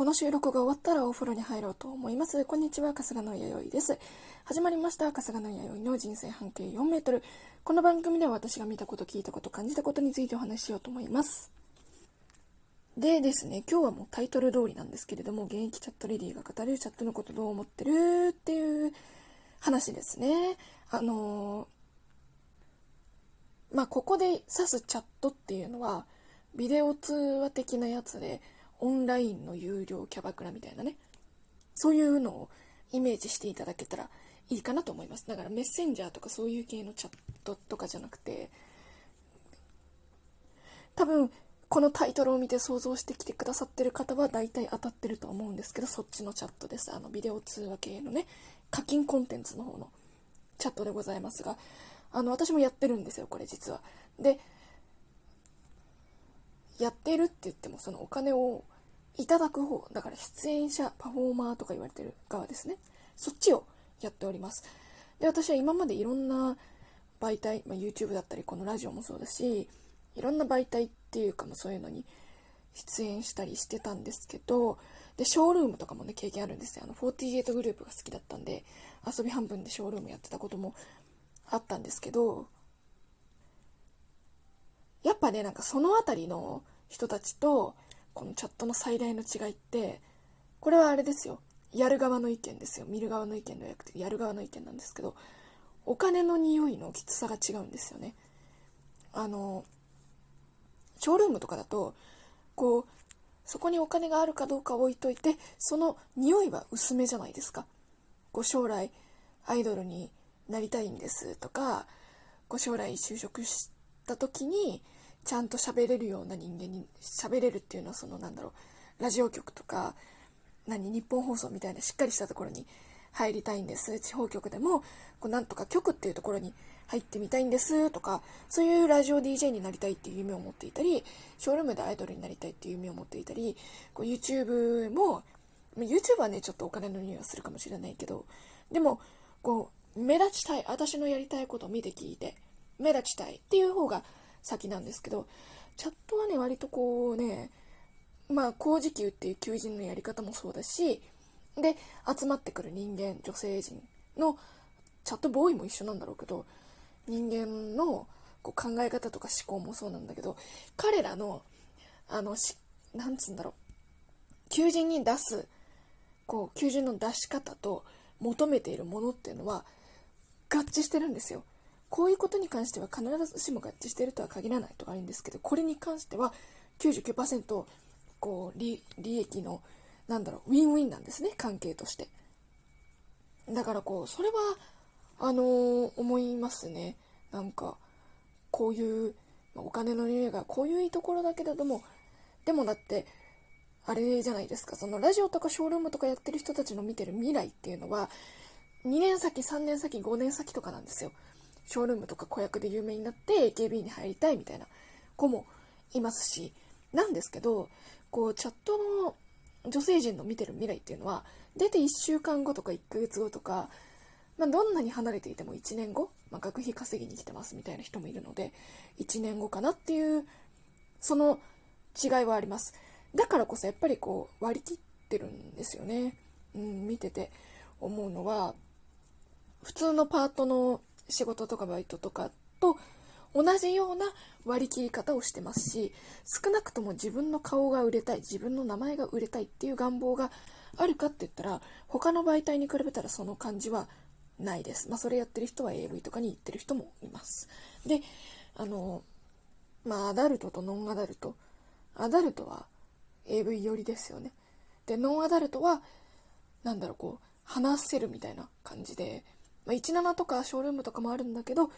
この収録が終わったらお風呂に入ろうと思います。こんにちは、春日の弥生です。始まりました、春日の弥生の人生半径4メートル。この番組では私が見たこと、聞いたこと、感じたことについてお話ししようと思います。でですね、今日はもうタイトル通りなんですけれども、現役チャットレディが語るチャットのことどう思ってるっていう話ですね。あのー、まあ、ここで指すチャットっていうのは、ビデオ通話的なやつで、オンラインの有料キャバクラみたいなね、そういうのをイメージしていただけたらいいかなと思います。だからメッセンジャーとかそういう系のチャットとかじゃなくて、多分、このタイトルを見て想像してきてくださってる方は大体当たってると思うんですけど、そっちのチャットです。あの、ビデオ通話系のね、課金コンテンツの方のチャットでございますが、あの、私もやってるんですよ、これ実は。で、やってるって言っても、そのお金をいただく方、だから出演者、パフォーマーとか言われてる側ですね。そっちをやっております。で、私は今までいろんな媒体、まあ、YouTube だったり、このラジオもそうだし、いろんな媒体っていうかもそういうのに出演したりしてたんですけど、で、ショールームとかもね、経験あるんですよ。あの、48グループが好きだったんで、遊び半分でショールームやってたこともあったんですけど、やっぱね、なんかそのあたりの人たちと、このチャットの最大の違いって、これはあれですよ。やる側の意見ですよ。見る側の意見ではなくて、やる側の意見なんですけど、お金の匂いのきつさが違うんですよね。あの、ショールームとかだと、こう、そこにお金があるかどうか置いといて、その匂いは薄めじゃないですか。こう将来アイドルになりたいんですとか、こう将来就職した時にちゃんと喋れるような人間に喋れるっていうのはそのなんだろう、ラジオ局とか、何、日本放送みたいなしっかりしたところに入りたいんです。地方局でも、こうなんとか局っていうところに入ってみたいんですとか、そういうラジオ DJ になりたいっていう夢を持っていたり、ショールームでアイドルになりたいっていう夢を持っていたり、こう YouTube も、YouTube はね、ちょっとお金の匂いはするかもしれないけど、でも、こう、目立ちたい、私のやりたいことを見て聞いて、目立ちたいっていう方が先なんですけど、チャットはね、割とこうね、まあ、工事給っていう求人のやり方もそうだし、で、集まってくる人間、女性陣のチャットボーイも一緒なんだろうけど、人間のこう考え方とか思考もそうなんだけど、彼らの、あの、し、なんつうんだろう、求人に出す、こう、求人の出し方と求めているものっていうのは合致してるんですよ。こういうことに関しては必ずしも合致してるとは限らないとかあるんですけど、これに関しては99%こう利、利益の、なんだろう、ウィンウィンなんですね、関係として。だからこう、それは、あのー、思いますね。なんか、こういう、お金の匂いがこういういいところだけれども、でもだって、あれじゃないですか、そのラジオとかショールームとかやってる人たちの見てる未来っていうのは、2年先、3年先、5年先とかなんですよ。ショールームとか子役で有名になって AKB に入りたいみたいな子もいますし、なんですけど、こう、チャットの女性陣の見てる未来っていうのは、出て1週間後とか1ヶ月後とか、まあ、どんなに離れていても1年後、まあ、学費稼ぎに来てますみたいな人もいるので、1年後かなっていう、その違いはあります。だからこそやっぱりこう割り切ってるんですよね。うん、見てて思うのは、普通のパートの仕事とかバイトとかと同じような割り切り方をしてますし、少なくとも自分の顔が売れたい、自分の名前が売れたいっていう願望があるかって言ったら、他の媒体に比べたらその感じはないです。まあ、それやってる人は AV とかに行ってる人もいます。で、あの、まあ、アダルトとノンアダルト。アダルトは AV 寄りですよね。で、ノンアダルトは、なんだろう、こう、話せるみたいな感じで、まあ、17とかショールームとかもあるんだけど、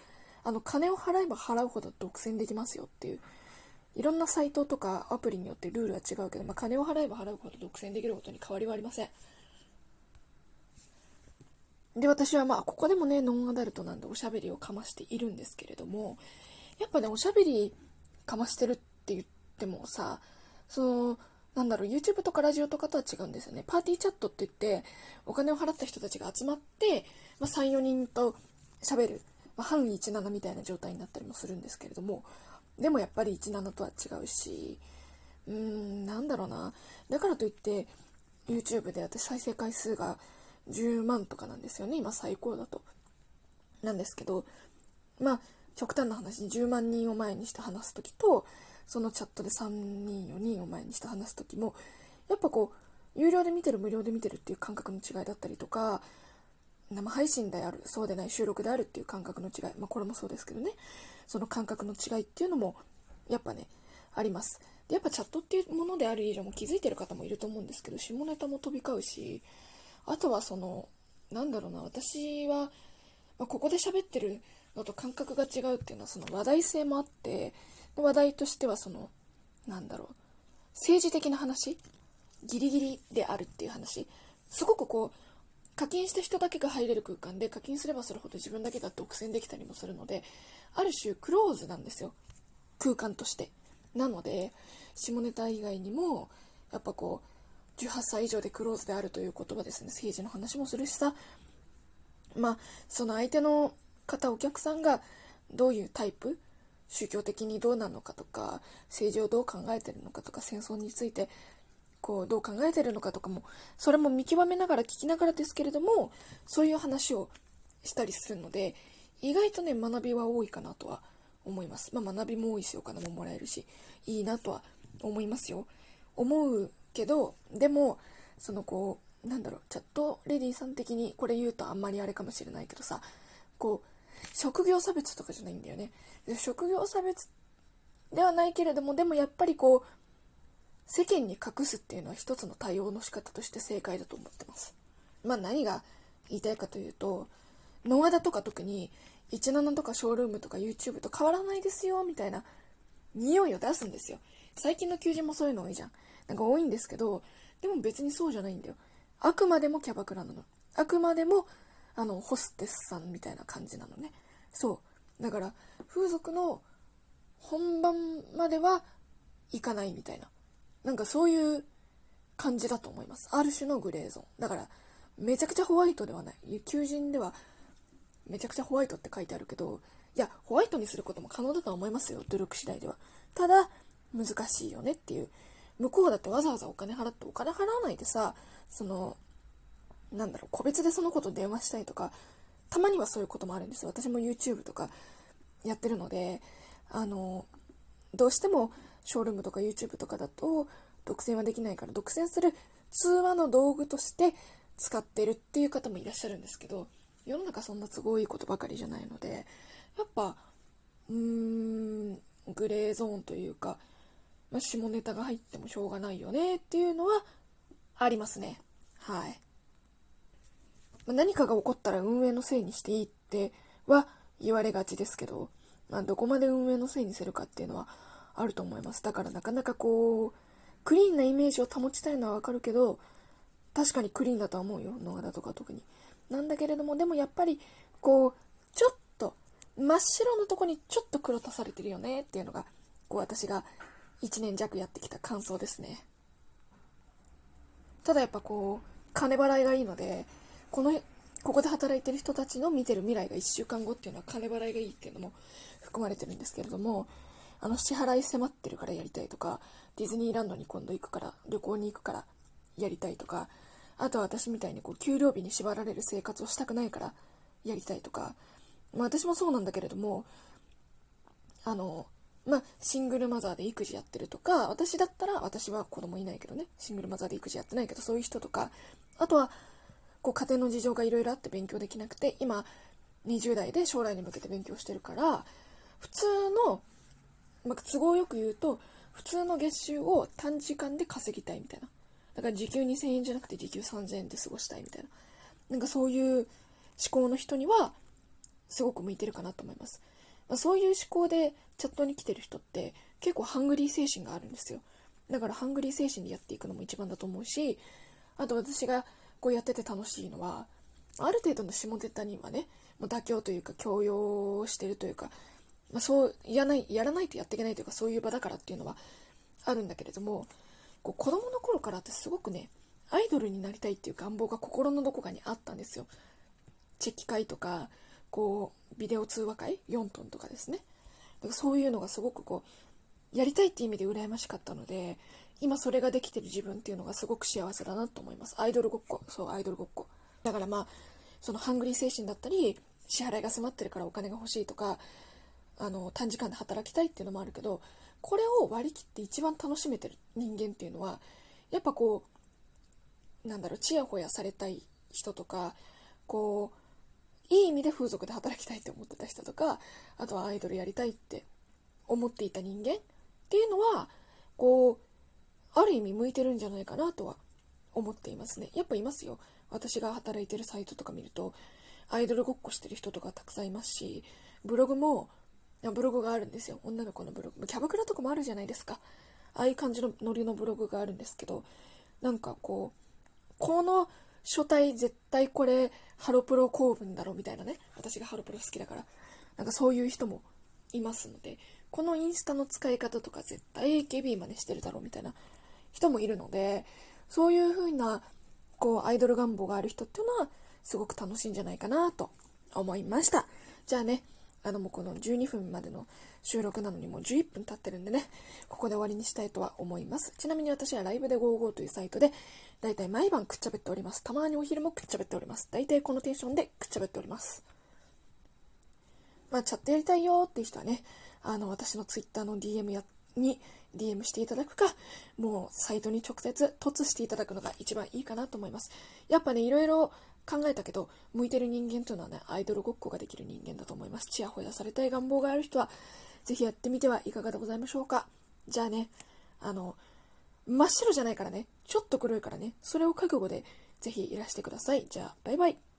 あの、金を払えば払うほど独占できますよっていう、いろんなサイトとかアプリによってルールは違うけど、まあ、金を払えば払うほど独占できることに変わりはありません。で、私はまあ、ここでもね、ノンアダルトなんでおしゃべりをかましているんですけれども、やっぱね、おしゃべりかましてるって言ってもさ、その、なんだろう、YouTube とかラジオとかとは違うんですよね。パーティーチャットって言って、お金を払った人たちが集まって、まあ、3、4人と喋る、まあ、半17みたいな状態になったりもするんですけれども、でもやっぱり17とは違うし、うーん、なんだろうな。だからといって、YouTube で私再生回数が10万とかなんですよね今最高だとなんですけどまあ極端な話10万人を前にして話す時とそのチャットで3人4人を前にして話す時もやっぱこう有料で見てる無料で見てるっていう感覚の違いだったりとか生配信であるそうでない収録であるっていう感覚の違い、まあ、これもそうですけどね。その感覚の違いっていうのもやっぱねあります。でやっぱチャットっていうものである以上も気づいてる方もいると思うんですけど下ネタも飛び交うしあとはそのなんだろうな私は、まあ、ここで喋ってるのと感覚が違うっていうのはその話題性もあって話題としてはそのなんだろう政治的な話ギリギリであるっていう話すごくこう課金した人だけが入れる空間で課金すればするほど自分だけが独占できたりもするのである種クローズなんですよ。空間として。なので下ネタ以外にもやっぱこう18歳以上でクローズであるということはですね。政治の話もするしさ。まあその相手の方お客さんがどういうタイプ宗教的にどうなのかとか政治をどう考えてるのかとか戦争についてこうどう考えてるのかとかもそれも見極めながら聞きながらですけれどもそういう話をしたりするので意外とね学びは多いかなとは思います。まあ、学びも多いしお金ももらえるしいいなとは思いますよ。思うけどでもそのこうなんだろうチャットレディーさん的にこれ言うとあんまりあれかもしれないけどさこう職業差別とかじゃないんだよね。で職業差別ではないけれどもでもやっぱりこう世間に隠すっていうのは一つの対応の仕方として正解だと思ってます。まあ何が言いたいかというと、ノアダとか特に17とかショールームとか YouTube と変わらないですよみたいな匂いを出すんですよ。最近の求人もそういうの多いじゃん。なんか多いんですけど、でも別にそうじゃないんだよ。あくまでもキャバクラなの。あくまでも、あの、ホステスさんみたいな感じなのね。そう。だから、風俗の本番までは行かないみたいな。なんかそういう感じだと思います。ある種のグレーゾーン。だから、めちゃくちゃホワイトではない。求人では、めちゃくちゃホワイトって書いてあるけど、いや、ホワイトにすることも可能だとは思いますよ。努力次第では。ただ、難しいよねっていう。向こうだってわざわざお金払ってお金払わないでさ、その、なんだろう、個別でその子と電話したいとか、たまにはそういうこともあるんですよ。私も YouTube とかやってるので、あの、どうしてもショールームとか YouTube とかだと独占はできないから独占する通話の道具として使ってるっていう方もいらっしゃるんですけど世の中そんな都合いいことばかりじゃないのでやっぱうーんグレーゾーンというか、ま、下ネタが入ってもしょうがないよねっていうのはありますねはい、何かが起こったら運営のせいにしていいっては言われがちですけど、まあ、どこまで運営のせいにするかっていうのはあると思います。だからなかなかこう、クリーンなイメージを保ちたいのはわかるけど、確かにクリーンだとは思うよ。野方とか特に。なんだけれども、でもやっぱり、こう、ちょっと、真っ白のとこにちょっと黒足されてるよねっていうのが、こう私が1年弱やってきた感想ですね。ただやっぱこう、金払いがいいので、この、ここで働いてる人たちの見てる未来が1週間後っていうのは金払いがいいっていうのも含まれてるんですけれども、あの支払い迫ってるからやりたいとかディズニーランドに今度行くから旅行に行くからやりたいとかあとは私みたいにこう給料日に縛られる生活をしたくないからやりたいとか、まあ、私もそうなんだけれどもあのまあ、シングルマザーで育児やってるとか私だったら私は子供いないけどねシングルマザーで育児やってないけどそういう人とかあとはこう家庭の事情がいろいろあって勉強できなくて今20代で将来に向けて勉強してるから普通のまあ、都合よく言うと普通の月収を短時間で稼ぎたいみたいな。だから時給2000円じゃなくて時給3000円で過ごしたいみたいな。なんかそういう思考の人にはすごく向いてるかなと思います、まあ、そういう思考でチャットに来てる人って結構ハングリー精神があるんですよ。だからハングリー精神でやっていくのも一番だと思うしあと私がこうやってて楽しいのはある程度の下ネタにはねもう妥協というか強要してるというかまあ、そうやないやらないとやっていけないというかそういう場だからっていうのはあるんだけれどもこう子供の頃から私すごくねアイドルになりたいっていう願望が心のどこかにあったんですよ。チェキ会とかこうビデオ通話会4トンとかですね。そういうのがすごくこうやりたいって意味で羨ましかったので今それができてる自分っていうのがすごく幸せだなと思います。アイドルごっこ。そうアイドルごっこ。だからまあそのハングリー精神だったり支払いが迫ってるからお金が欲しいとかあの短時間で働きたいっていうのもあるけどこれを割り切って一番楽しめてる人間っていうのはやっぱこうなんだろうちやほやされたい人とかこういい意味で風俗で働きたいって思ってた人とかあとはアイドルやりたいって思っていた人間っていうのはこうある意味向いてるんじゃないかなとは思っていますね。やっぱいますよ。私が働いてるサイトとか見るとアイドルごっこしてる人とかたくさんいますしブログもブログがあるんですよ。女の子のブログ。キャバクラとかもあるじゃないですか。ああいう感じのノリのブログがあるんですけどなんかこうこの書体絶対これハロプロ公文だろみたいなね。私がハロプロ好きだから。なんかそういう人もいますのでこのインスタの使い方とか絶対 AKB 真似してるだろうみたいな人もいるのでそういう風なこうアイドル願望がある人っていうのはすごく楽しいんじゃないかなと思いました。じゃあねあのもうこの12分までの収録なのにもう11分経ってるんでねここで終わりにしたいとは思います。ちなみに私はライブで55というサイトでだいたい毎晩くっちゃべっております。たまにお昼もくっちゃべっております。だいたいこのテンションでくっちゃべっております。まあチャットやりたいよっていう人はねあの私の Twitter の DM やに DM していただくかもうサイトに直接突していただくのが一番いいかなと思います。やっぱねいろいろ考えたけど向いてる人間というのはねアイドルごっこができる人間だと思います。ちやほやされたい願望がある人はぜひやってみてはいかがでございましょうか。じゃあねあの真っ白じゃないからねちょっと黒いからねそれを覚悟でぜひいらしてください。じゃあバイバイ。